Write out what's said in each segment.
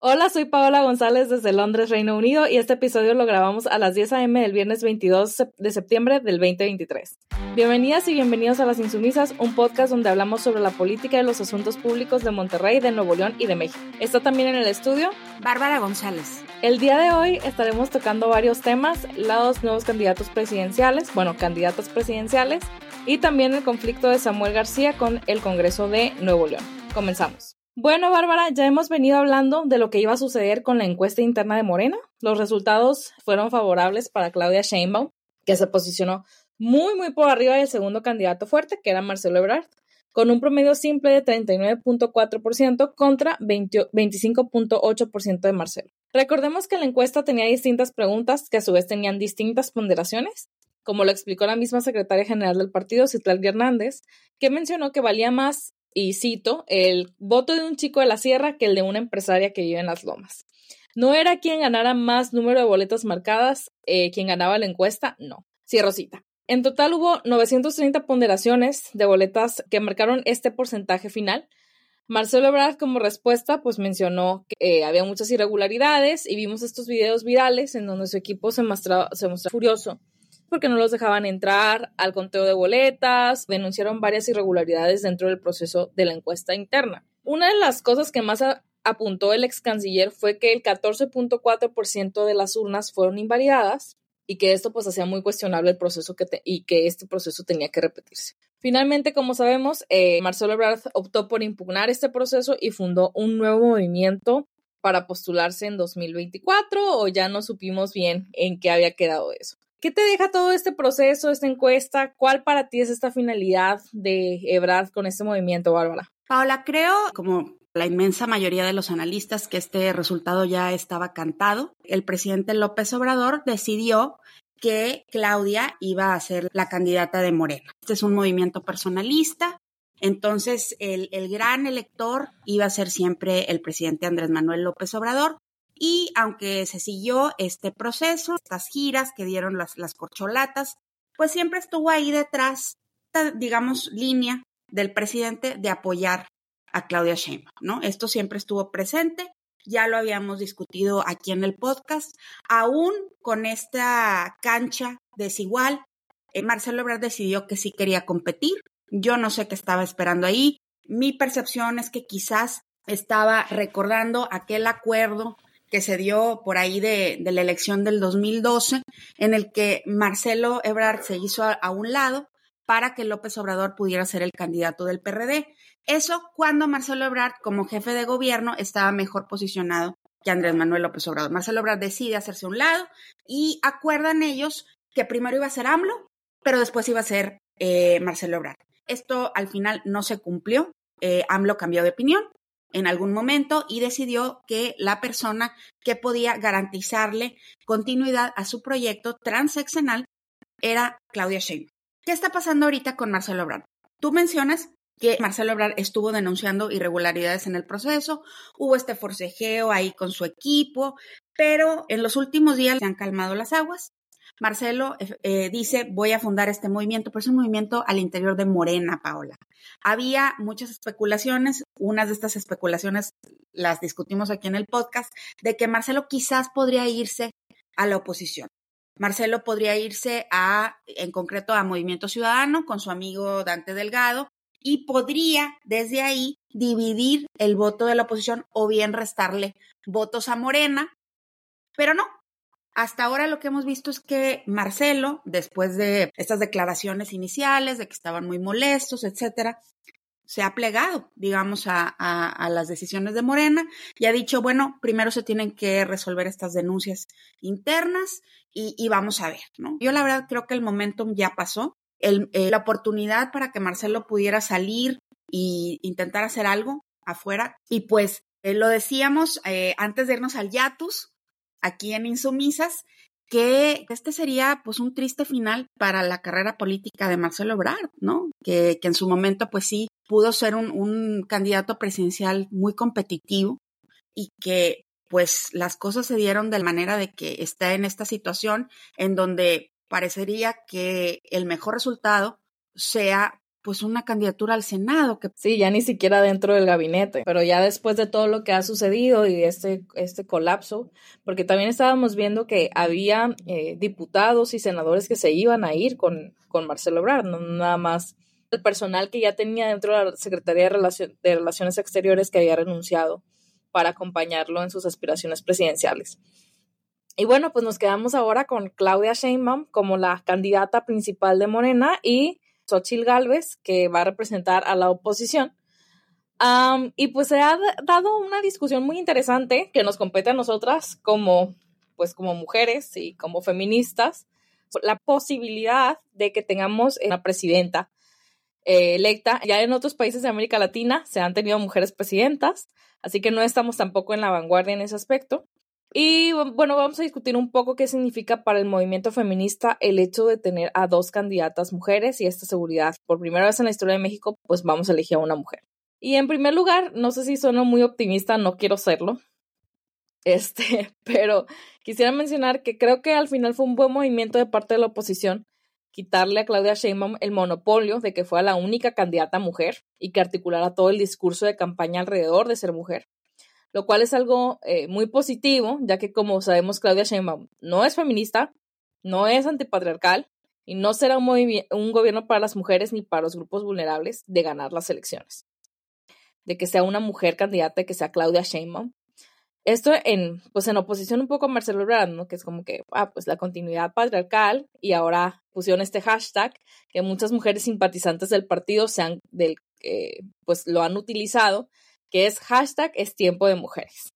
Hola, soy Paola González desde Londres, Reino Unido, y este episodio lo grabamos a las 10 a.m. del viernes 22 de septiembre del 2023. Bienvenidas y bienvenidos a Las Insumisas, un podcast donde hablamos sobre la política y los asuntos públicos de Monterrey, de Nuevo León y de México. Está también en el estudio Bárbara González. El día de hoy estaremos tocando varios temas, los nuevos candidatos presidenciales, bueno, candidatos presidenciales, y también el conflicto de Samuel García con el Congreso de Nuevo León. Comenzamos. Bueno, Bárbara, ya hemos venido hablando de lo que iba a suceder con la encuesta interna de Morena. Los resultados fueron favorables para Claudia Sheinbaum, que se posicionó muy, muy por arriba del segundo candidato fuerte, que era Marcelo Ebrard, con un promedio simple de 39.4% contra 25.8% de Marcelo. Recordemos que la encuesta tenía distintas preguntas que a su vez tenían distintas ponderaciones, como lo explicó la misma secretaria general del partido, Citlal Hernández, que mencionó que valía más y cito, el voto de un chico de la sierra que el de una empresaria que vive en las lomas. No era quien ganara más número de boletas marcadas, eh, quien ganaba la encuesta, no. Cierro cita. En total hubo 930 ponderaciones de boletas que marcaron este porcentaje final. Marcelo Ebrard como respuesta pues mencionó que eh, había muchas irregularidades y vimos estos videos virales en donde su equipo se mostraba, se mostraba furioso porque no los dejaban entrar al conteo de boletas, denunciaron varias irregularidades dentro del proceso de la encuesta interna. Una de las cosas que más apuntó el ex canciller fue que el 14.4% de las urnas fueron invalidadas y que esto pues hacía muy cuestionable el proceso y que este proceso tenía que repetirse. Finalmente, como sabemos, eh, Marcelo Ebrard optó por impugnar este proceso y fundó un nuevo movimiento para postularse en 2024 o ya no supimos bien en qué había quedado eso. ¿Qué te deja todo este proceso, esta encuesta? ¿Cuál para ti es esta finalidad de Ebrard con este movimiento, Bárbara? Paola, creo, como la inmensa mayoría de los analistas, que este resultado ya estaba cantado. El presidente López Obrador decidió que Claudia iba a ser la candidata de Morena. Este es un movimiento personalista, entonces el, el, gran elector iba a ser siempre el presidente Andrés Manuel López Obrador. Y aunque se siguió este proceso, estas giras que dieron las, las corcholatas, pues siempre estuvo ahí detrás, digamos, línea del presidente de apoyar a Claudia Sheinbaum, ¿no? Esto siempre estuvo presente, ya lo habíamos discutido aquí en el podcast, aún con esta cancha desigual, eh, Marcelo Ebrard decidió que sí quería competir, yo no sé qué estaba esperando ahí, mi percepción es que quizás estaba recordando aquel acuerdo que se dio por ahí de, la elección del 2012, en el que Marcelo Ebrard se hizo a, un lado para que López Obrador pudiera ser el candidato del PRD. Eso cuando Marcelo Ebrard, como jefe de gobierno, estaba mejor posicionado que Andrés Manuel López Obrador. Marcelo Ebrard decide hacerse a un lado y acuerdan ellos que primero iba a ser AMLO, pero después iba a ser eh, Marcelo Ebrard. Esto al final no se cumplió. Eh, AMLO cambió de opinión en algún momento y decidió que la persona que podía garantizarle continuidad a su proyecto transeccional era Claudia Sheinbaum. ¿Qué está pasando ahorita con Marcelo Ebrard? Tú mencionas que Marcelo Ebrard estuvo denunciando irregularidades en el proceso, hubo este forcejeo ahí con su equipo, pero en los últimos días se han calmado las aguas Marcelo eh, dice, voy a fundar este movimiento, pero es un movimiento al interior de Morena, Paola. Había muchas especulaciones, unas de estas especulaciones las discutimos aquí en el podcast, de que Marcelo quizás podría irse a la oposición. Marcelo podría irse a, en concreto, a Movimiento Ciudadano con su amigo Dante Delgado y podría desde ahí dividir el voto de la oposición o bien restarle votos a Morena, pero no, hasta ahora lo que hemos visto es que Marcelo, después de estas declaraciones iniciales de que estaban muy molestos, etcétera, se ha plegado, digamos, a, las decisiones de Morena y ha dicho, bueno, primero se tienen que resolver estas denuncias internas y, vamos a ver, ¿no? Yo la verdad creo que el momentum ya pasó. Eh, la oportunidad para que Marcelo pudiera salir e intentar hacer algo afuera. Y pues eh, lo decíamos eh, antes de irnos al Yatus, aquí en Insumisas, que este sería pues un triste final para la carrera política de Marcelo Ebrard, ¿no? Que, en su momento pues sí pudo ser un, un, candidato presidencial muy competitivo y que pues las cosas se dieron de la manera de que está en esta situación en donde parecería que el mejor resultado sea pues una candidatura al Senado. Que... Sí, ya ni siquiera dentro del gabinete, pero ya después de todo lo que ha sucedido y este, este colapso, porque también estábamos viendo que había eh, diputados y senadores que se iban a ir con, con Marcelo Ebrard, no nada más el personal que ya tenía dentro de la Secretaría de, de Relaciones Exteriores que había renunciado para acompañarlo en sus aspiraciones presidenciales. Y bueno, pues nos quedamos ahora con Claudia Sheinbaum como la candidata principal de Morena y Xochitl Gálvez, que va a representar a la oposición. y pues se ha dado una discusión muy interesante que nos compete a nosotras como, pues como mujeres y como feministas, la posibilidad de que tengamos una presidenta eh, electa. Ya en otros países de América Latina se han tenido mujeres presidentas, así que no estamos tampoco en la vanguardia en ese aspecto. Y bueno, vamos a discutir un poco qué significa para el movimiento feminista el hecho de tener a dos candidatas mujeres y esta seguridad. Por primera vez en la historia de México, pues vamos a elegir a una mujer. Y en primer lugar, no sé si sueno muy optimista, no quiero serlo. Este, pero quisiera mencionar que creo que al final fue un buen movimiento de parte de la oposición quitarle a Claudia Sheinbaum el monopolio de que fue la única candidata mujer y que articulara todo el discurso de campaña alrededor de ser mujer lo cual es algo eh, muy positivo, ya que como sabemos Claudia Sheinbaum no es feminista, no es antipatriarcal y no será un, gobierno para las mujeres ni para los grupos vulnerables de ganar las elecciones. De que sea una mujer candidata, que sea Claudia Sheinbaum. Esto en, pues en oposición un poco a Marcelo Ebrard, ¿no? Que es como que, ah, pues la continuidad patriarcal y ahora pusieron este hashtag que muchas mujeres simpatizantes del partido se han, del, pues lo han utilizado que es hashtag es tiempo de mujeres.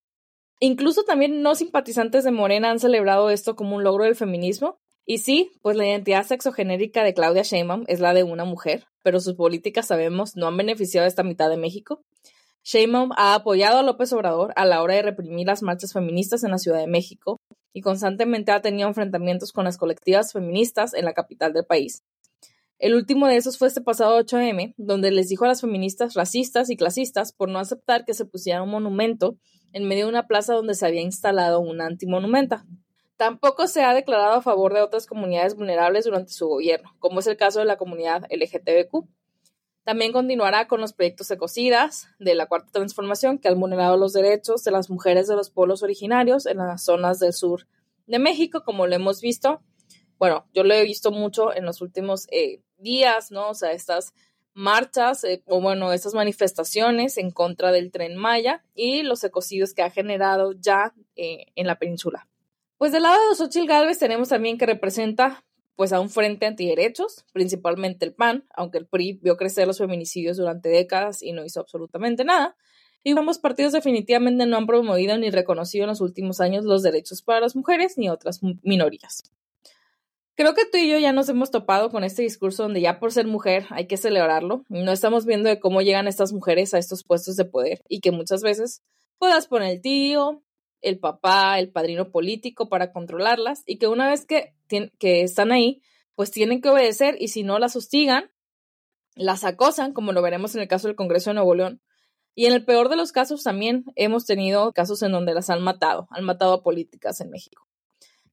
Incluso también no simpatizantes de Morena han celebrado esto como un logro del feminismo. Y sí, pues la identidad sexogenérica de Claudia Sheinbaum es la de una mujer, pero sus políticas, sabemos, no han beneficiado a esta mitad de México. Sheinbaum ha apoyado a López Obrador a la hora de reprimir las marchas feministas en la Ciudad de México y constantemente ha tenido enfrentamientos con las colectivas feministas en la capital del país. El último de esos fue este pasado 8M, donde les dijo a las feministas racistas y clasistas por no aceptar que se pusiera un monumento en medio de una plaza donde se había instalado una antimonumenta. Tampoco se ha declarado a favor de otras comunidades vulnerables durante su gobierno, como es el caso de la comunidad LGTBQ. También continuará con los proyectos ecocidas de la Cuarta Transformación que han vulnerado los derechos de las mujeres de los pueblos originarios en las zonas del sur de México, como lo hemos visto. Bueno, yo lo he visto mucho en los últimos eh, días, ¿no? O sea, estas marchas eh, o bueno, estas manifestaciones en contra del tren Maya y los ecocidios que ha generado ya eh, en la península. Pues del lado de Xochitl Gálvez tenemos también que representa pues a un frente antiderechos, principalmente el PAN, aunque el PRI vio crecer los feminicidios durante décadas y no hizo absolutamente nada. Y ambos partidos definitivamente no han promovido ni reconocido en los últimos años los derechos para las mujeres ni otras minorías. Creo que tú y yo ya nos hemos topado con este discurso donde ya por ser mujer hay que celebrarlo. No estamos viendo de cómo llegan estas mujeres a estos puestos de poder y que muchas veces puedas poner el tío, el papá, el padrino político para controlarlas y que una vez que, que están ahí, pues tienen que obedecer y si no las hostigan, las acosan, como lo veremos en el caso del Congreso de Nuevo León. Y en el peor de los casos también hemos tenido casos en donde las han matado, han matado a políticas en México.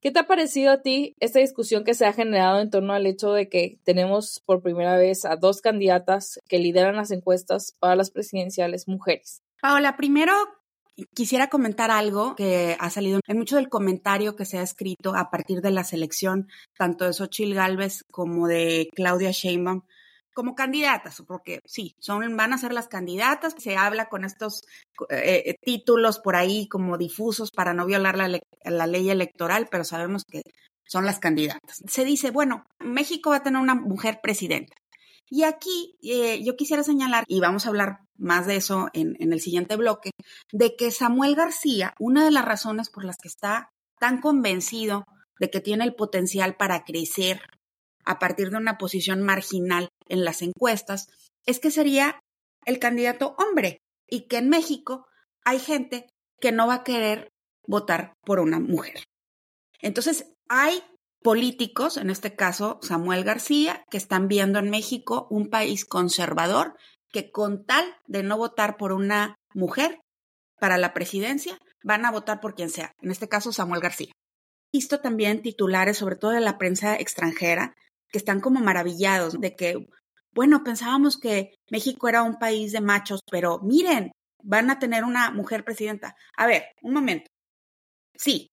¿Qué te ha parecido a ti esta discusión que se ha generado en torno al hecho de que tenemos por primera vez a dos candidatas que lideran las encuestas para las presidenciales mujeres? Paola, primero quisiera comentar algo que ha salido en mucho del comentario que se ha escrito a partir de la selección tanto de Xochitl Gálvez como de Claudia Sheinbaum como candidatas, porque sí, son, van a ser las candidatas, se habla con estos eh, eh, títulos por ahí como difusos para no violar la, ley electoral, pero sabemos que son las candidatas. Se dice, bueno, México va a tener una mujer presidenta. Y aquí eh, yo quisiera señalar, y vamos a hablar más de eso en el siguiente bloque, de que Samuel García, una de las razones por las que está tan convencido de que tiene el potencial para crecer a partir de una posición marginal en las encuestas, es que sería el candidato hombre y que en México hay gente que no va a querer votar por una mujer. Entonces, hay políticos, en este caso Samuel García, que están viendo en México un país conservador que con tal de no votar por una mujer para la presidencia, van a votar por quien sea, en este caso Samuel García. Visto también titulares, sobre todo de la prensa extranjera, que están como maravillados de que bueno, pensábamos que México era un país de machos, pero miren, van a tener una mujer presidenta. A ver, un momento. Sí,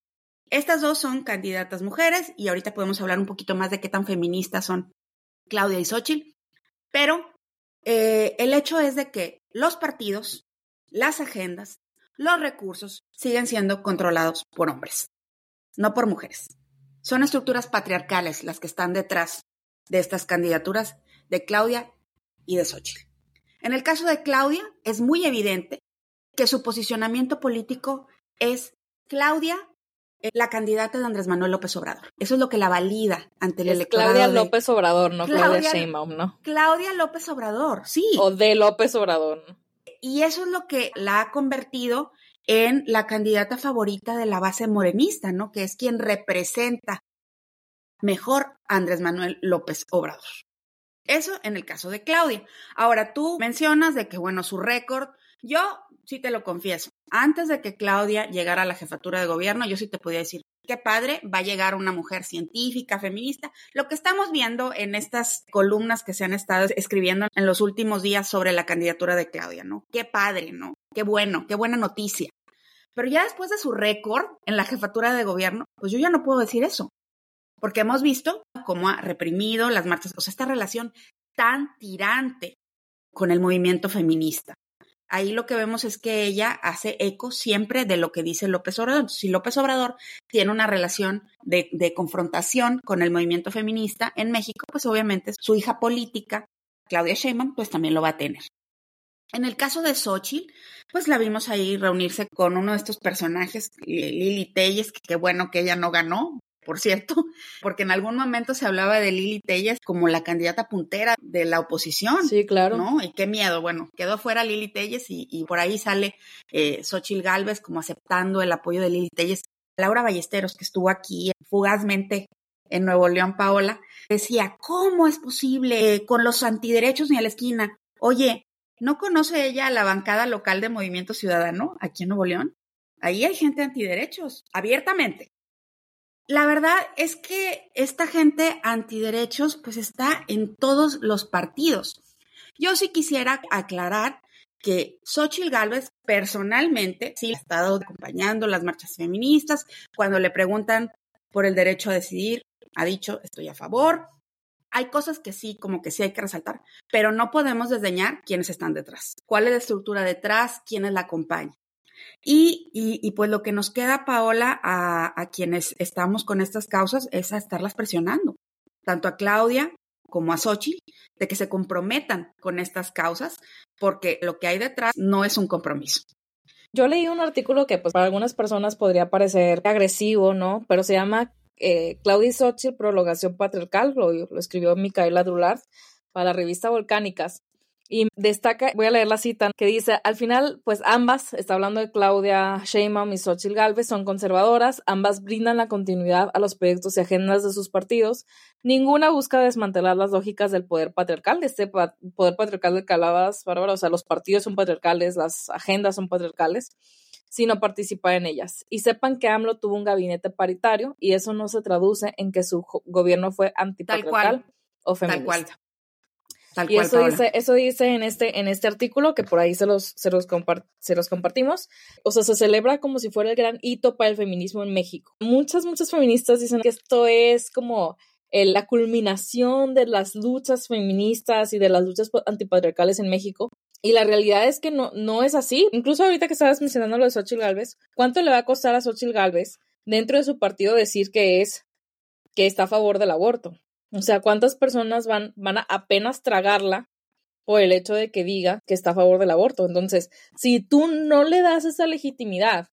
estas dos son candidatas mujeres y ahorita podemos hablar un poquito más de qué tan feministas son Claudia y Xochitl, pero eh, el hecho es de que los partidos, las agendas, los recursos siguen siendo controlados por hombres, no por mujeres. Son estructuras patriarcales las que están detrás de estas candidaturas de Claudia y de Xochitl. En el caso de Claudia, es muy evidente que su posicionamiento político es Claudia, la candidata de Andrés Manuel López Obrador. Eso es lo que la valida ante el electorado. Claudia López Obrador, no Claudia, Sheinbaum, ¿no? Claudia López Obrador, sí. O de López Obrador. Y eso es lo que la ha convertido en la candidata favorita de la base morenista, ¿no? Que es quien representa mejor Andrés Manuel López Obrador. Eso en el caso de Claudia. Ahora tú mencionas de que, bueno, su récord, yo sí te lo confieso, antes de que Claudia llegara a la jefatura de gobierno, yo sí te podía decir, qué padre, va a llegar una mujer científica, feminista. Lo que estamos viendo en estas columnas que se han estado escribiendo en los últimos días sobre la candidatura de Claudia, ¿no? Qué padre, ¿no? Qué bueno, qué buena noticia. Pero ya después de su récord en la jefatura de gobierno, pues yo ya no puedo decir eso porque hemos visto cómo ha reprimido las marchas, o sea, esta relación tan tirante con el movimiento feminista. Ahí lo que vemos es que ella hace eco siempre de lo que dice López Obrador. si López Obrador tiene una relación de, de, confrontación con el movimiento feminista en México, pues obviamente su hija política, Claudia Sheinbaum, pues también lo va a tener. En el caso de Xochitl, pues la vimos ahí reunirse con uno de estos personajes, Lili Telles, que qué bueno que ella no ganó, por cierto, porque en algún momento se hablaba de Lili Telles como la candidata puntera de la oposición. Sí, claro. ¿No? Y qué miedo. Bueno, quedó fuera Lili Telles y, por ahí sale eh, Xochil Gálvez como aceptando el apoyo de Lili Telles. Laura Ballesteros, que estuvo aquí fugazmente en Nuevo León, Paola, decía, ¿cómo es posible con los antiderechos ni a la esquina? Oye, ¿no conoce ella la bancada local de Movimiento Ciudadano aquí en Nuevo León? Ahí hay gente antiderechos, abiertamente. La verdad es que esta gente antiderechos pues está en todos los partidos. Yo sí quisiera aclarar que Xochitl Gálvez personalmente sí ha estado acompañando las marchas feministas. Cuando le preguntan por el derecho a decidir, ha dicho estoy a favor. Hay cosas que sí, como que sí hay que resaltar, pero no podemos desdeñar quiénes están detrás, cuál es la estructura detrás, quiénes la acompañan. Y, y, pues lo que nos queda, Paola, a, a, quienes estamos con estas causas es a estarlas presionando, tanto a Claudia como a Xochitl, de que se comprometan con estas causas, porque lo que hay detrás no es un compromiso. Yo leí un artículo que pues para algunas personas podría parecer agresivo, ¿no? Pero se llama eh, Claudia y Xochitl, prolongación patriarcal, lo, lo escribió Micaela Drulard para la revista Volcánicas. Y destaca, voy a leer la cita, que dice, al final, pues ambas, está hablando de Claudia Sheinbaum y Xochitl Galvez, son conservadoras, ambas brindan la continuidad a los proyectos y agendas de sus partidos, ninguna busca desmantelar las lógicas del poder patriarcal, de este poder patriarcal del que hablabas, Bárbara, o sea, los partidos son patriarcales, las agendas son patriarcales, sino participar en ellas. Y sepan que AMLO tuvo un gabinete paritario y eso no se traduce en que su gobierno fue antipatriarcal o feminista y eso dice, eso dice en este, en este artículo, que por ahí se los, se, los se los compartimos. O sea, se celebra como si fuera el gran hito para el feminismo en México. Muchas, muchas feministas dicen que esto es como la culminación de las luchas feministas y de las luchas antipatriarcales en México. Y la realidad es que no, no es así. Incluso ahorita que estabas mencionando lo de Xochitl Galvez, ¿cuánto le va a costar a Xochitl Galvez dentro de su partido decir que es que está a favor del aborto? O sea, ¿cuántas personas van, van a apenas tragarla por el hecho de que diga que está a favor del aborto? Entonces, si tú no le das esa legitimidad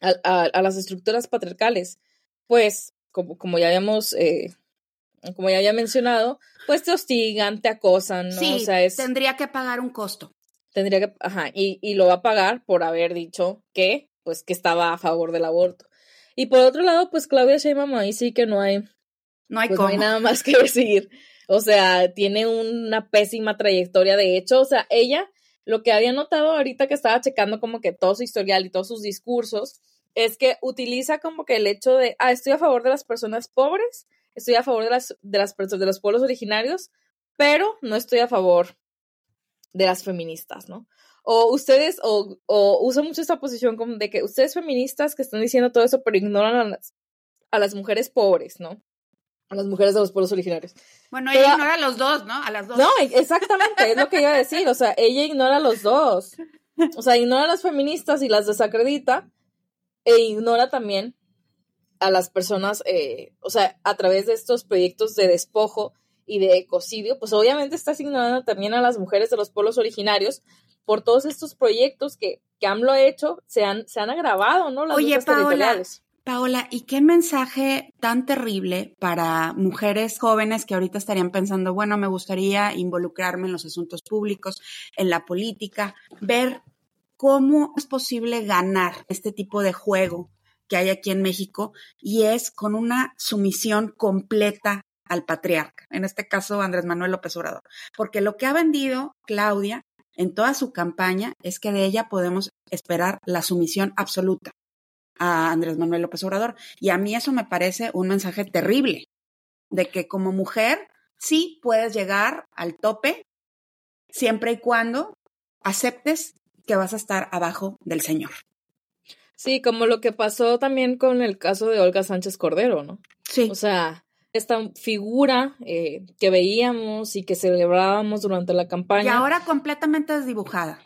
a, las estructuras patriarcales, pues, como, como ya habíamos, eh, como ya había mencionado, pues te hostigan, te acosan, ¿no? Sí, o sea, es, tendría que pagar un costo. Tendría que, ajá, y, y lo va a pagar por haber dicho que, pues, que estaba a favor del aborto. Y por otro lado, pues Claudia Sheinbaum ahí sí que no hay no hay, pues no hay nada más que decir. O sea, tiene una pésima trayectoria. De hecho, o sea, ella, lo que había notado ahorita que estaba checando como que todo su historial y todos sus discursos, es que utiliza como que el hecho de, ah, estoy a favor de las personas pobres, estoy a favor de las, de las personas, de los pueblos originarios, pero no estoy a favor de las feministas, ¿no? O ustedes, o, o usan mucho esta posición como de que ustedes feministas que están diciendo todo eso, pero ignoran a las, a las mujeres pobres, ¿no? A las mujeres de los pueblos originarios. Bueno, ella ignora a los dos, ¿no? A las dos. No, exactamente, es lo que iba a decir. O sea, ella ignora a los dos. O sea, ignora a las feministas y las desacredita. E ignora también a las personas, eh, o sea, a través de estos proyectos de despojo y de ecocidio, pues obviamente estás ignorando también a las mujeres de los pueblos originarios por todos estos proyectos que, que AMLO ha hecho, se han, se han agravado, ¿no? Las Oye, Paola, Paola, ¿y qué mensaje tan terrible para mujeres jóvenes que ahorita estarían pensando, bueno, me gustaría involucrarme en los asuntos públicos, en la política, ver cómo es posible ganar este tipo de juego que hay aquí en México y es con una sumisión completa al patriarca, en este caso Andrés Manuel López Obrador, porque lo que ha vendido Claudia en toda su campaña es que de ella podemos esperar la sumisión absoluta a Andrés Manuel López Obrador. Y a mí eso me parece un mensaje terrible, de que como mujer sí puedes llegar al tope siempre y cuando aceptes que vas a estar abajo del Señor. Sí, como lo que pasó también con el caso de Olga Sánchez Cordero, ¿no? Sí. O sea, esta figura eh, que veíamos y que celebrábamos durante la campaña. Y ahora completamente desdibujada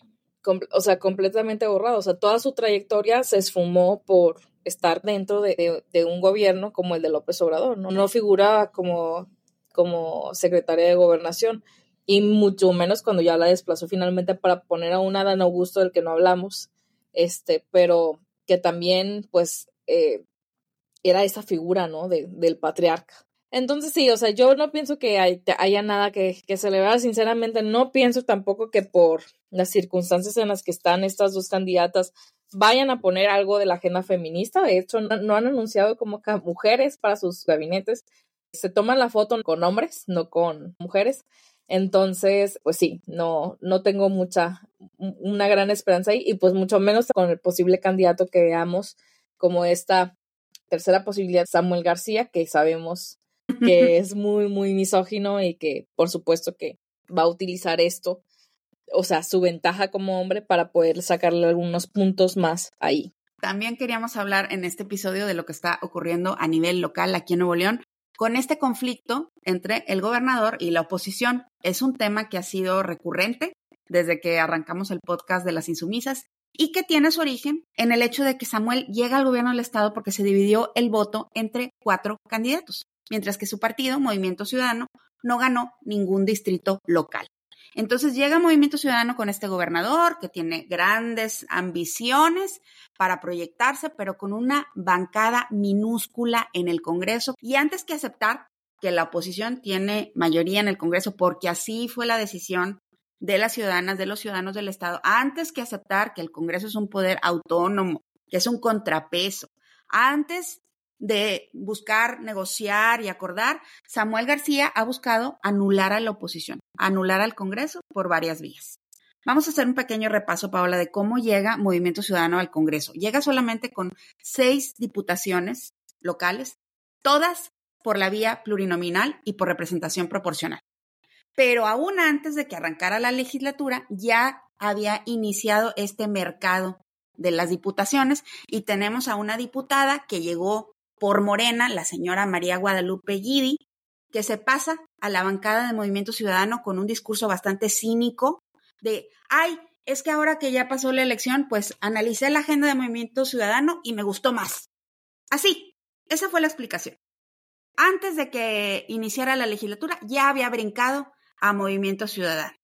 o sea, completamente borrado. O sea, toda su trayectoria se esfumó por estar dentro de, un gobierno como el de López Obrador, ¿no? No figuraba como, como secretaria de gobernación y mucho menos cuando ya la desplazó finalmente para poner a una Dan Augusto del que no hablamos, este, pero que también, pues, eh, era esa figura, ¿no? De, del patriarca. Entonces sí, o sea, yo no pienso que haya nada que, que, celebrar, sinceramente no pienso tampoco que por las circunstancias en las que están estas dos candidatas vayan a poner algo de la agenda feminista, de hecho no, han anunciado como que mujeres para sus gabinetes, se toman la foto con hombres, no con mujeres, entonces pues sí, no, no tengo mucha, una gran esperanza ahí. Y pues mucho menos con el posible candidato que veamos como esta tercera posibilidad, Samuel García, que sabemos que es muy, muy misógino y que por supuesto que va a utilizar esto, o sea, su ventaja como hombre para poder sacarle algunos puntos más ahí. También queríamos hablar en este episodio de lo que está ocurriendo a nivel local aquí en Nuevo León con este conflicto entre el gobernador y la oposición. Es un tema que ha sido recurrente desde que arrancamos el podcast de las insumisas y que tiene su origen en el hecho de que Samuel llega al gobierno del estado porque se dividió el voto entre cuatro candidatos mientras que su partido, Movimiento Ciudadano, no ganó ningún distrito local. Entonces llega Movimiento Ciudadano con este gobernador que tiene grandes ambiciones para proyectarse, pero con una bancada minúscula en el Congreso. Y antes que aceptar que la oposición tiene mayoría en el Congreso, porque así fue la decisión de las ciudadanas, de los ciudadanos del Estado, antes que aceptar que el Congreso es un poder autónomo, que es un contrapeso, antes de buscar negociar y acordar, Samuel García ha buscado anular a la oposición, anular al Congreso por varias vías. Vamos a hacer un pequeño repaso, Paola, de cómo llega Movimiento Ciudadano al Congreso. Llega solamente con seis diputaciones locales, todas por la vía plurinominal y por representación proporcional. Pero aún antes de que arrancara la legislatura, ya había iniciado este mercado de las diputaciones y tenemos a una diputada que llegó por Morena, la señora María Guadalupe Guidi, que se pasa a la bancada de Movimiento Ciudadano con un discurso bastante cínico de, ay, es que ahora que ya pasó la elección, pues analicé la agenda de Movimiento Ciudadano y me gustó más. Así, esa fue la explicación. Antes de que iniciara la legislatura, ya había brincado a Movimiento Ciudadano.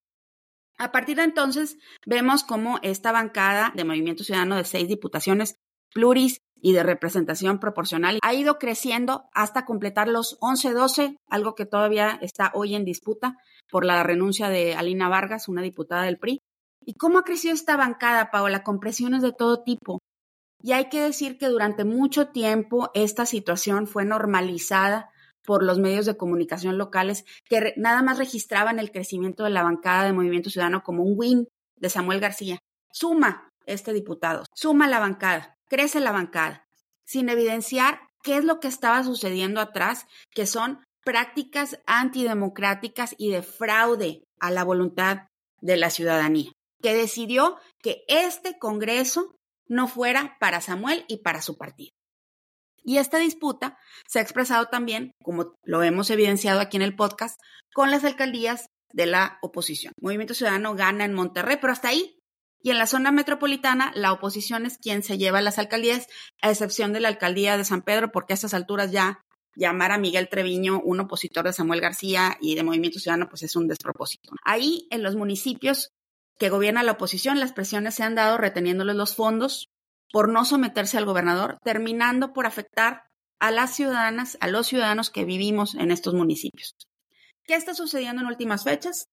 A partir de entonces, vemos cómo esta bancada de Movimiento Ciudadano de seis diputaciones pluris y de representación proporcional. Ha ido creciendo hasta completar los 11-12, algo que todavía está hoy en disputa por la renuncia de Alina Vargas, una diputada del PRI. ¿Y cómo ha crecido esta bancada, Paola? Con presiones de todo tipo. Y hay que decir que durante mucho tiempo esta situación fue normalizada por los medios de comunicación locales que nada más registraban el crecimiento de la bancada de Movimiento Ciudadano como un win de Samuel García. Suma este diputado, suma la bancada crece la bancada, sin evidenciar qué es lo que estaba sucediendo atrás, que son prácticas antidemocráticas y de fraude a la voluntad de la ciudadanía, que decidió que este Congreso no fuera para Samuel y para su partido. Y esta disputa se ha expresado también, como lo hemos evidenciado aquí en el podcast, con las alcaldías de la oposición. Movimiento Ciudadano gana en Monterrey, pero hasta ahí. Y en la zona metropolitana, la oposición es quien se lleva las alcaldías, a excepción de la alcaldía de San Pedro, porque a estas alturas ya llamar a Miguel Treviño un opositor de Samuel García y de Movimiento Ciudadano, pues es un despropósito. Ahí, en los municipios que gobierna la oposición, las presiones se han dado reteniéndoles los fondos por no someterse al gobernador, terminando por afectar a las ciudadanas, a los ciudadanos que vivimos en estos municipios. ¿Qué está sucediendo en últimas fechas?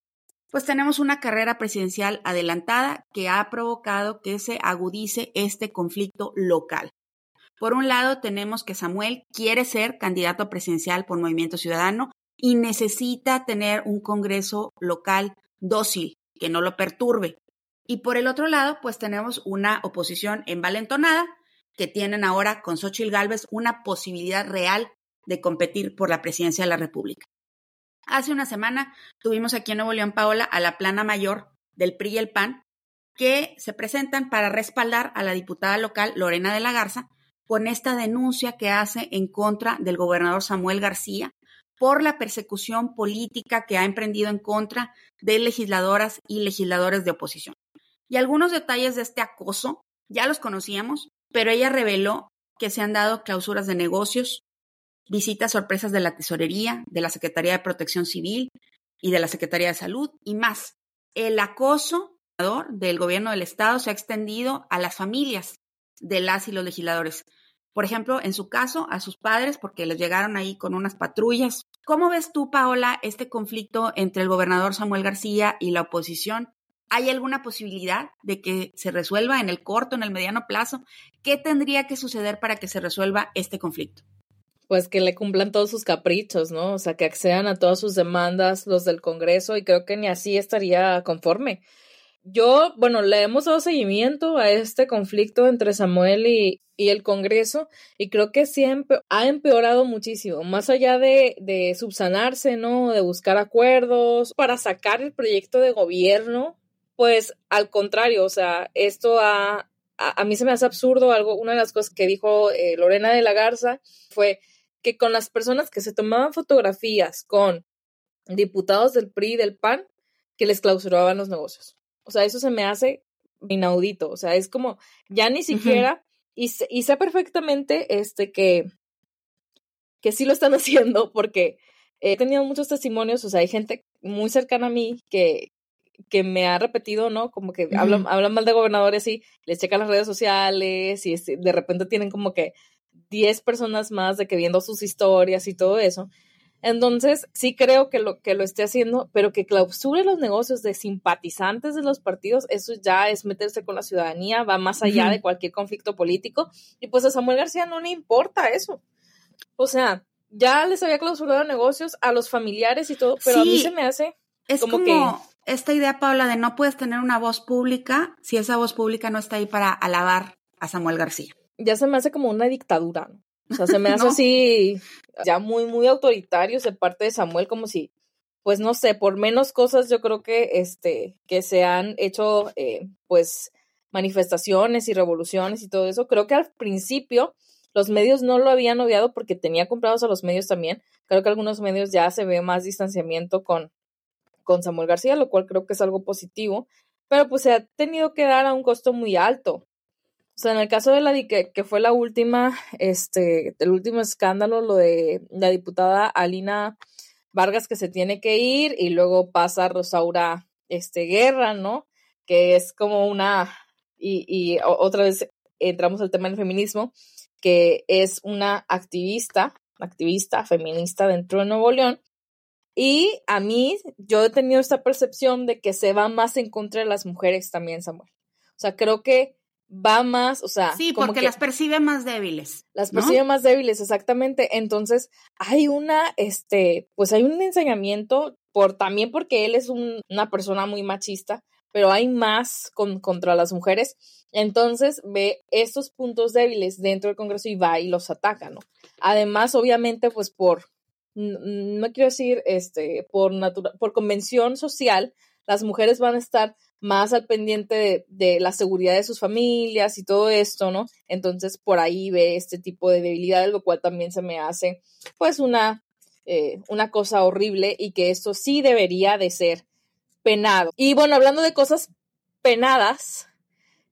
Pues tenemos una carrera presidencial adelantada que ha provocado que se agudice este conflicto local. Por un lado, tenemos que Samuel quiere ser candidato presidencial por Movimiento Ciudadano y necesita tener un Congreso local dócil, que no lo perturbe. Y por el otro lado, pues tenemos una oposición envalentonada que tienen ahora con Xochitl Gálvez una posibilidad real de competir por la presidencia de la República. Hace una semana tuvimos aquí en Nuevo León, Paola, a la plana mayor del PRI y el PAN, que se presentan para respaldar a la diputada local Lorena de la Garza con esta denuncia que hace en contra del gobernador Samuel García por la persecución política que ha emprendido en contra de legisladoras y legisladores de oposición. Y algunos detalles de este acoso ya los conocíamos, pero ella reveló que se han dado clausuras de negocios, visitas sorpresas de la Tesorería, de la Secretaría de Protección Civil y de la Secretaría de Salud y más. El acoso del gobierno del Estado se ha extendido a las familias de las y los legisladores por ejemplo, en su caso, a sus padres, porque les llegaron ahí con unas patrullas. ¿Cómo ves tú, Paola, este conflicto entre el gobernador Samuel García y la oposición? ¿Hay alguna posibilidad de que se resuelva en el corto, en el mediano plazo? ¿Qué tendría que suceder para que se resuelva este conflicto? Pues que le cumplan todos sus caprichos, ¿no? O sea, que accedan a todas sus demandas los del Congreso y creo que ni así estaría conforme. Yo, bueno, le hemos dado seguimiento a este conflicto entre Samuel y, el Congreso y creo que siempre ha empeorado muchísimo, más allá de, de subsanarse, ¿no? De buscar acuerdos para sacar el proyecto de gobierno, pues al contrario, o sea, esto a, a, mí se me hace absurdo, algo, una de las cosas que dijo eh, Lorena de la Garza fue que con las personas que se tomaban fotografías con diputados del PRI y del PAN, que les clausuraban los negocios. O sea, eso se me hace inaudito. O sea, es como, ya ni siquiera, y, y, sé perfectamente este, que, que sí lo están haciendo porque he tenido muchos testimonios, o sea, hay gente muy cercana a mí que, que me ha repetido, ¿no? Como que hablan, hablan mal de gobernadores y les checan las redes sociales y de repente tienen como que 10 personas más de que viendo sus historias y todo eso. Entonces, sí creo que lo, que lo esté haciendo, pero que clausure los negocios de simpatizantes de los partidos, eso ya es meterse con la ciudadanía, va más allá de cualquier conflicto político. Y pues a Samuel García no le importa eso. O sea, ya les había clausurado negocios a los familiares y todo, pero a mí se me hace es como, que... esta idea, Paula, de no puedes tener una voz pública si esa voz pública no está ahí para alabar a Samuel García. Ya se me hace como una dictadura, ¿no? O sea, se me hace así ya muy, muy autoritario de parte de Samuel, como si, pues no sé, por menos cosas yo creo que, este, que se han hecho, eh, pues, manifestaciones y revoluciones y todo eso. Creo que al principio los medios no lo habían odiado porque tenía comprados a los medios también. Creo que algunos medios ya se ve más distanciamiento con, con Samuel García, lo cual creo que es algo positivo. Pero pues se ha tenido que dar a un costo muy alto. Sea, en el caso de la que, que fue la última, este, el último escándalo, lo de la diputada Alina Vargas que se tiene que ir y luego pasa Rosaura este, Guerra, ¿no? Que es como una, y, y otra vez entramos al tema del feminismo, que es una activista, activista feminista dentro de Nuevo León. Y a mí, yo he tenido esta percepción de que se va más en contra de las mujeres también, Samuel. O sea, creo que va más, o sea. Sí, porque las percibe más débiles. Las percibe más débiles, exactamente. Entonces, hay una, este, pues hay un enseñamiento, por, también porque él es una persona muy machista, pero hay más con, contra las mujeres. Entonces, ve estos puntos débiles dentro del Congreso y va y los ataca, ¿no? Además, obviamente, pues por, no quiero decir, este, por, por convención social, las mujeres van a estar más al pendiente de, la seguridad de sus familias y todo esto, ¿no? Entonces por ahí ve este tipo de debilidad, lo cual también se me hace pues una, eh, una cosa horrible y que esto sí debería de ser penado. Y bueno, hablando de cosas penadas,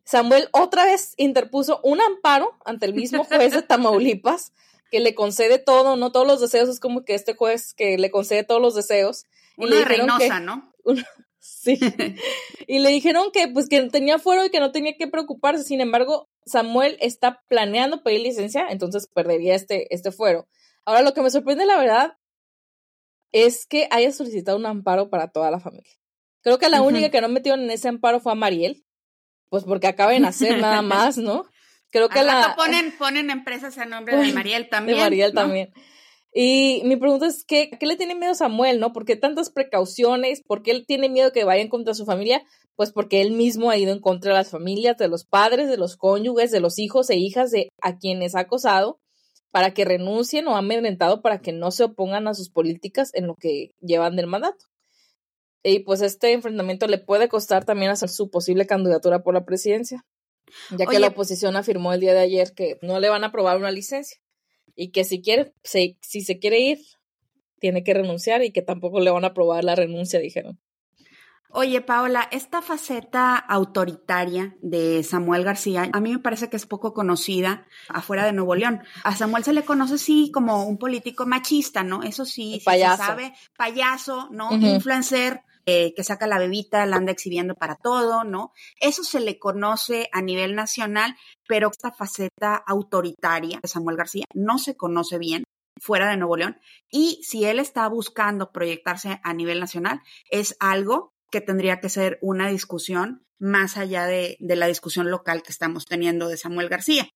Samuel otra vez interpuso un amparo ante el mismo juez de Tamaulipas que le concede todo, no todos los deseos, es como que este juez que le concede todos los deseos. Una y Reynosa, ¿no? Sí. y le dijeron que pues que tenía fuero y que no tenía que preocuparse. Sin embargo, Samuel está planeando pedir licencia, entonces perdería este, este fuero. Ahora, lo que me sorprende, la verdad, es que haya solicitado un amparo para toda la familia. Creo que la única que no metieron en ese amparo fue a Mariel, pues porque acaba de nacer nada más, ¿no? Creo que la... Ponen, ponen empresas a nombre de Mariel también. De Mariel también. Y mi pregunta es, ¿qué, ¿qué le tiene miedo Samuel, no? ¿Por qué tantas precauciones? ¿Por qué él tiene miedo que vayan contra su familia? Pues porque él mismo ha ido en contra de las familias, de los padres, de los cónyuges, de los hijos e hijas de a quienes ha acosado para que renuncien o ha amedrentado para que no se opongan a sus políticas en lo que llevan del mandato. Y pues este enfrentamiento le puede costar también hacer su posible candidatura por la presidencia, ya que la oposición afirmó el día de ayer que no le van a aprobar una licencia y que si quiere, si, si se quiere ir, tiene que renunciar y que tampoco le van a aprobar la renuncia, dijeron. Oye, Paola, esta faceta autoritaria de Samuel García, a mí me parece que es poco conocida afuera de Nuevo León. A Samuel se le conoce sí como un político machista, ¿no? Eso sí, se sabe, payaso, ¿no? Influencer, eh, que saca la bebita, la anda exhibiendo para todo, ¿no? Eso se le conoce a nivel nacional, pero esta faceta autoritaria de Samuel García no se conoce bien fuera de Nuevo León y si él está buscando proyectarse a nivel nacional, es algo que tendría que ser una discusión más allá de, la discusión local que estamos teniendo de Samuel García.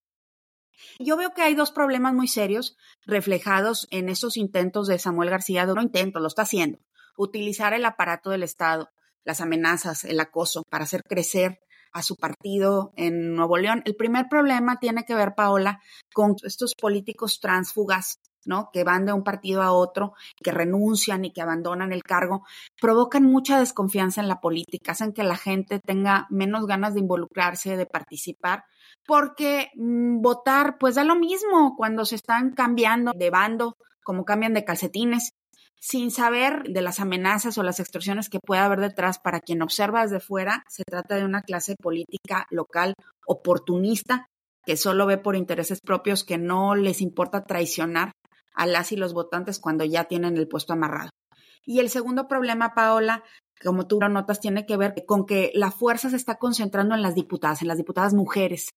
Yo veo que hay dos problemas muy serios reflejados en esos intentos de Samuel García, de intento, lo está haciendo, utilizar el aparato del Estado, las amenazas, el acoso, para hacer crecer a su partido en Nuevo León. El primer problema tiene que ver, Paola, con estos políticos transfugas, ¿no? Que van de un partido a otro, que renuncian y que abandonan el cargo, provocan mucha desconfianza en la política, hacen que la gente tenga menos ganas de involucrarse, de participar, porque mm, votar, pues da lo mismo cuando se están cambiando de bando, como cambian de calcetines sin saber de las amenazas o las extorsiones que pueda haber detrás para quien observa desde fuera, se trata de una clase política local oportunista que solo ve por intereses propios, que no les importa traicionar a las y los votantes cuando ya tienen el puesto amarrado. Y el segundo problema, Paola, como tú lo notas, tiene que ver con que la fuerza se está concentrando en las diputadas, en las diputadas mujeres,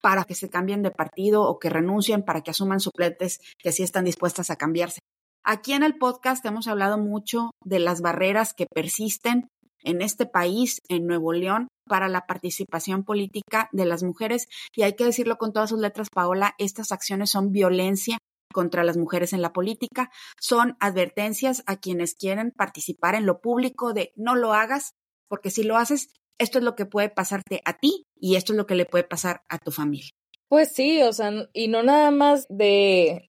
para que se cambien de partido o que renuncien, para que asuman suplentes que sí están dispuestas a cambiarse. Aquí en el podcast hemos hablado mucho de las barreras que persisten en este país, en Nuevo León, para la participación política de las mujeres. Y hay que decirlo con todas sus letras, Paola, estas acciones son violencia contra las mujeres en la política, son advertencias a quienes quieren participar en lo público de no lo hagas, porque si lo haces, esto es lo que puede pasarte a ti y esto es lo que le puede pasar a tu familia. Pues sí, o sea, y no nada más de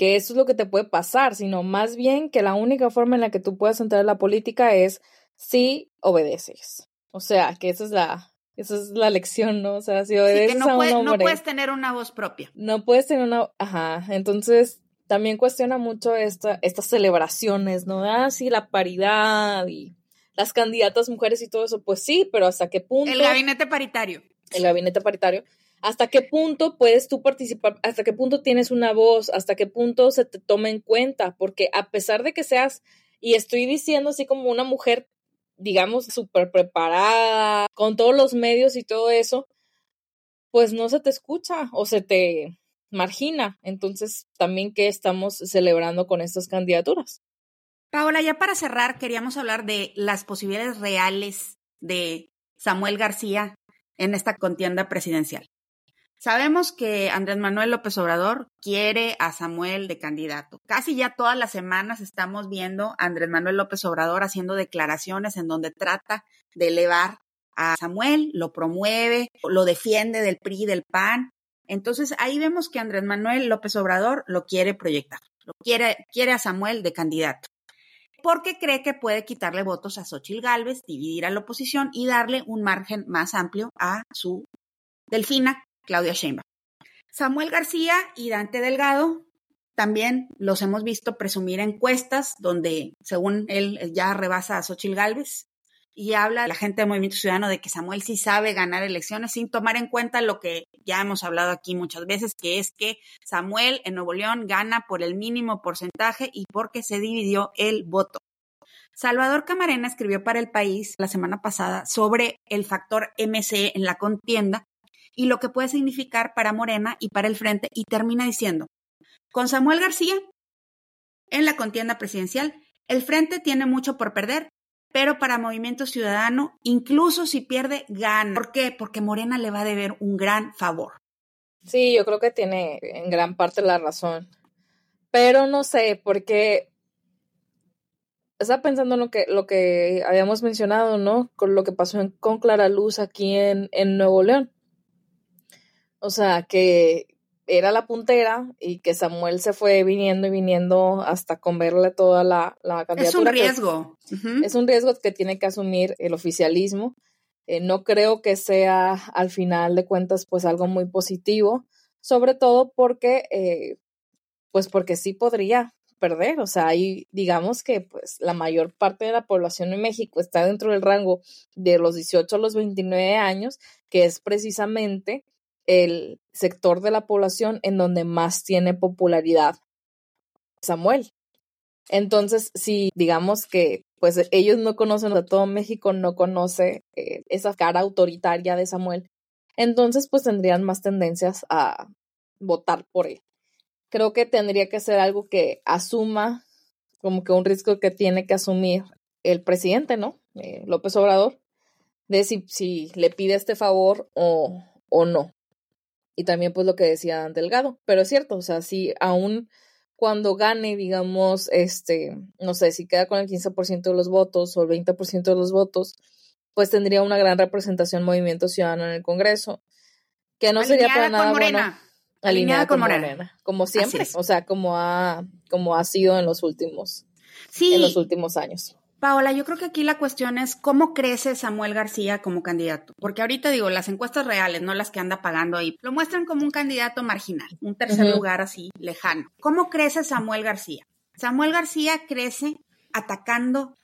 que eso es lo que te puede pasar, sino más bien que la única forma en la que tú puedes entrar en la política es si obedeces. O sea, que esa es la, esa es la lección, ¿no? O sea, si obedeces no a un hombre, No puedes tener una voz propia. No puedes tener una, ajá, entonces también cuestiona mucho esta, estas celebraciones, ¿no? Ah, sí, la paridad y las candidatas mujeres y todo eso, pues sí, pero hasta qué punto. El gabinete paritario. El gabinete paritario hasta qué punto puedes tú participar, hasta qué punto tienes una voz, hasta qué punto se te toma en cuenta, porque a pesar de que seas, y estoy diciendo así como una mujer, digamos, súper preparada, con todos los medios y todo eso, pues no se te escucha o se te margina. Entonces, también qué estamos celebrando con estas candidaturas. Paola, ya para cerrar, queríamos hablar de las posibilidades reales de Samuel García en esta contienda presidencial. Sabemos que Andrés Manuel López Obrador quiere a Samuel de candidato. Casi ya todas las semanas estamos viendo a Andrés Manuel López Obrador haciendo declaraciones en donde trata de elevar a Samuel, lo promueve, lo defiende del PRI, del PAN. Entonces ahí vemos que Andrés Manuel López Obrador lo quiere proyectar. Lo quiere, quiere a Samuel de candidato. Porque cree que puede quitarle votos a Xochitl Gálvez, dividir a la oposición y darle un margen más amplio a su delfina, Claudia Sheinbaum. Samuel García y Dante Delgado también los hemos visto presumir encuestas donde, según él, ya rebasa a Xochitl Gálvez y habla la gente del Movimiento Ciudadano de que Samuel sí sabe ganar elecciones sin tomar en cuenta lo que ya hemos hablado aquí muchas veces, que es que Samuel en Nuevo León gana por el mínimo porcentaje y porque se dividió el voto. Salvador Camarena escribió para El País la semana pasada sobre el factor MC en la contienda y lo que puede significar para Morena y para el Frente y termina diciendo, con Samuel García, en la contienda presidencial, el frente tiene mucho por perder, pero para Movimiento Ciudadano, incluso si pierde, gana. ¿Por qué? Porque Morena le va a deber un gran favor. Sí, yo creo que tiene en gran parte la razón. Pero no sé, porque estaba pensando en lo que, lo que habíamos mencionado, ¿no? Con lo que pasó con Clara Luz aquí en, en Nuevo León. O sea, que era la puntera y que Samuel se fue viniendo y viniendo hasta converle toda la, la candidatura. Es un riesgo. Es un riesgo que tiene que asumir el oficialismo. Eh, no creo que sea al final de cuentas pues algo muy positivo, sobre todo porque eh, pues porque sí podría perder, o sea, ahí digamos que pues la mayor parte de la población en México está dentro del rango de los 18 a los 29 años, que es precisamente el sector de la población en donde más tiene popularidad Samuel. Entonces, si digamos que pues ellos no conocen a todo México, no conoce eh, esa cara autoritaria de Samuel, entonces pues tendrían más tendencias a votar por él. Creo que tendría que ser algo que asuma como que un riesgo que tiene que asumir el presidente, ¿no? Eh, López Obrador, de si, le pide este favor o no y también pues lo que decía Delgado, pero es cierto, o sea, si aún cuando gane, digamos, este, no sé, si queda con el 15% de los votos o el 20% de los votos, pues tendría una gran representación Movimiento Ciudadano en el Congreso, que no sería para nada bueno. Alineada, con, Morena. como siempre, o sea, como ha, como ha sido en los últimos, sí. en los últimos años. Paola, yo creo que aquí la cuestión es cómo crece Samuel García como candidato. Porque ahorita digo, las encuestas reales, no las que anda pagando ahí, lo muestran como un candidato marginal, un tercer lugar así lejano. ¿Cómo crece Samuel García? Samuel García crece atacando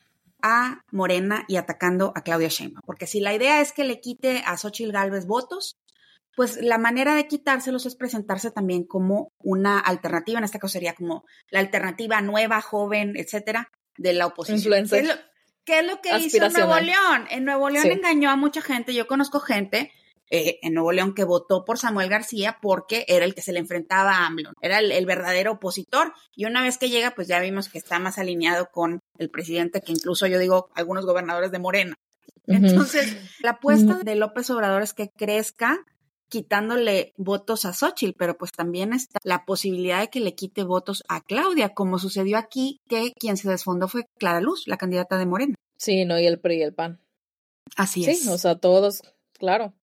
a Morena y atacando a Claudia Sheinbaum. Porque si la idea es que le quite a Xochitl Gálvez votos, pues la manera de quitárselos es presentarse también como una alternativa, en este caso sería como la alternativa nueva, joven, etcétera, de la oposición. ¿Qué es lo, que hizo Nuevo León? En Nuevo León engañó a mucha gente. Yo conozco gente eh, en Nuevo León que votó por Samuel García porque era el que se le enfrentaba a AMLO, era el, verdadero opositor. Y una vez que llega, pues ya vimos que está más alineado con el presidente que incluso yo digo algunos gobernadores de Morena. Entonces, la apuesta de López Obrador es que crezca quitándole votos a Xochitl, pero pues también está la posibilidad de que le quite votos a Claudia, como sucedió aquí, que quien se desfondó fue Clara Luz, la candidata de Morena. Sí, no, y el PRI y el PAN. Así es. Sí, o sea, todos, claro.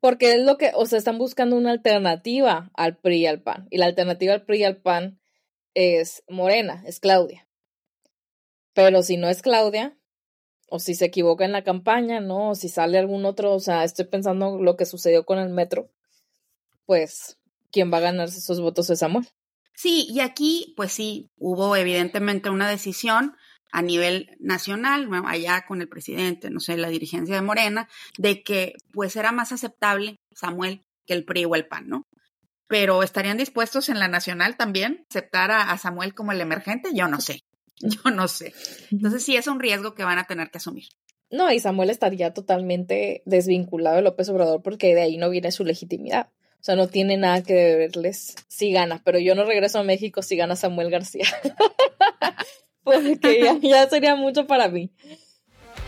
Porque es lo que, o sea, están buscando una alternativa al PRI y al PAN. Y la alternativa al PRI y al PAN es Morena, es Claudia. Pero si no es Claudia, o si se equivoca en la campaña, ¿no? O si sale algún otro, o sea, estoy pensando lo que sucedió con el metro, pues, ¿quién va a ganarse esos votos es Samuel. Sí, y aquí, pues sí, hubo evidentemente una decisión a nivel nacional, allá con el presidente, no sé, la dirigencia de Morena, de que pues era más aceptable Samuel que el PRI o el PAN, ¿no? Pero ¿estarían dispuestos en la nacional también aceptar a Samuel como el emergente? Yo no sé. Yo no sé. Entonces sí es un riesgo que van a tener que asumir. No, y Samuel estaría totalmente desvinculado de López Obrador porque de ahí no viene su legitimidad. O sea, no tiene nada que deberles si gana, pero yo no regreso a México si gana Samuel García. porque ya, ya sería mucho para mí.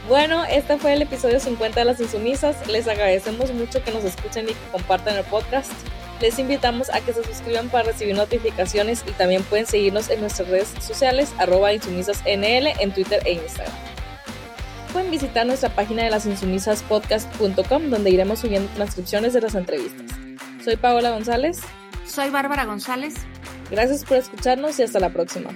Bueno, este fue el episodio 50 de Las Insumisas. Les agradecemos mucho que nos escuchen y que compartan el podcast. Les invitamos a que se suscriban para recibir notificaciones y también pueden seguirnos en nuestras redes sociales arroba insumisasnl en Twitter e Instagram. Pueden visitar nuestra página de lasinsumisaspodcast.com donde iremos subiendo transcripciones de las entrevistas. Soy Paola González. Soy Bárbara González. Gracias por escucharnos y hasta la próxima.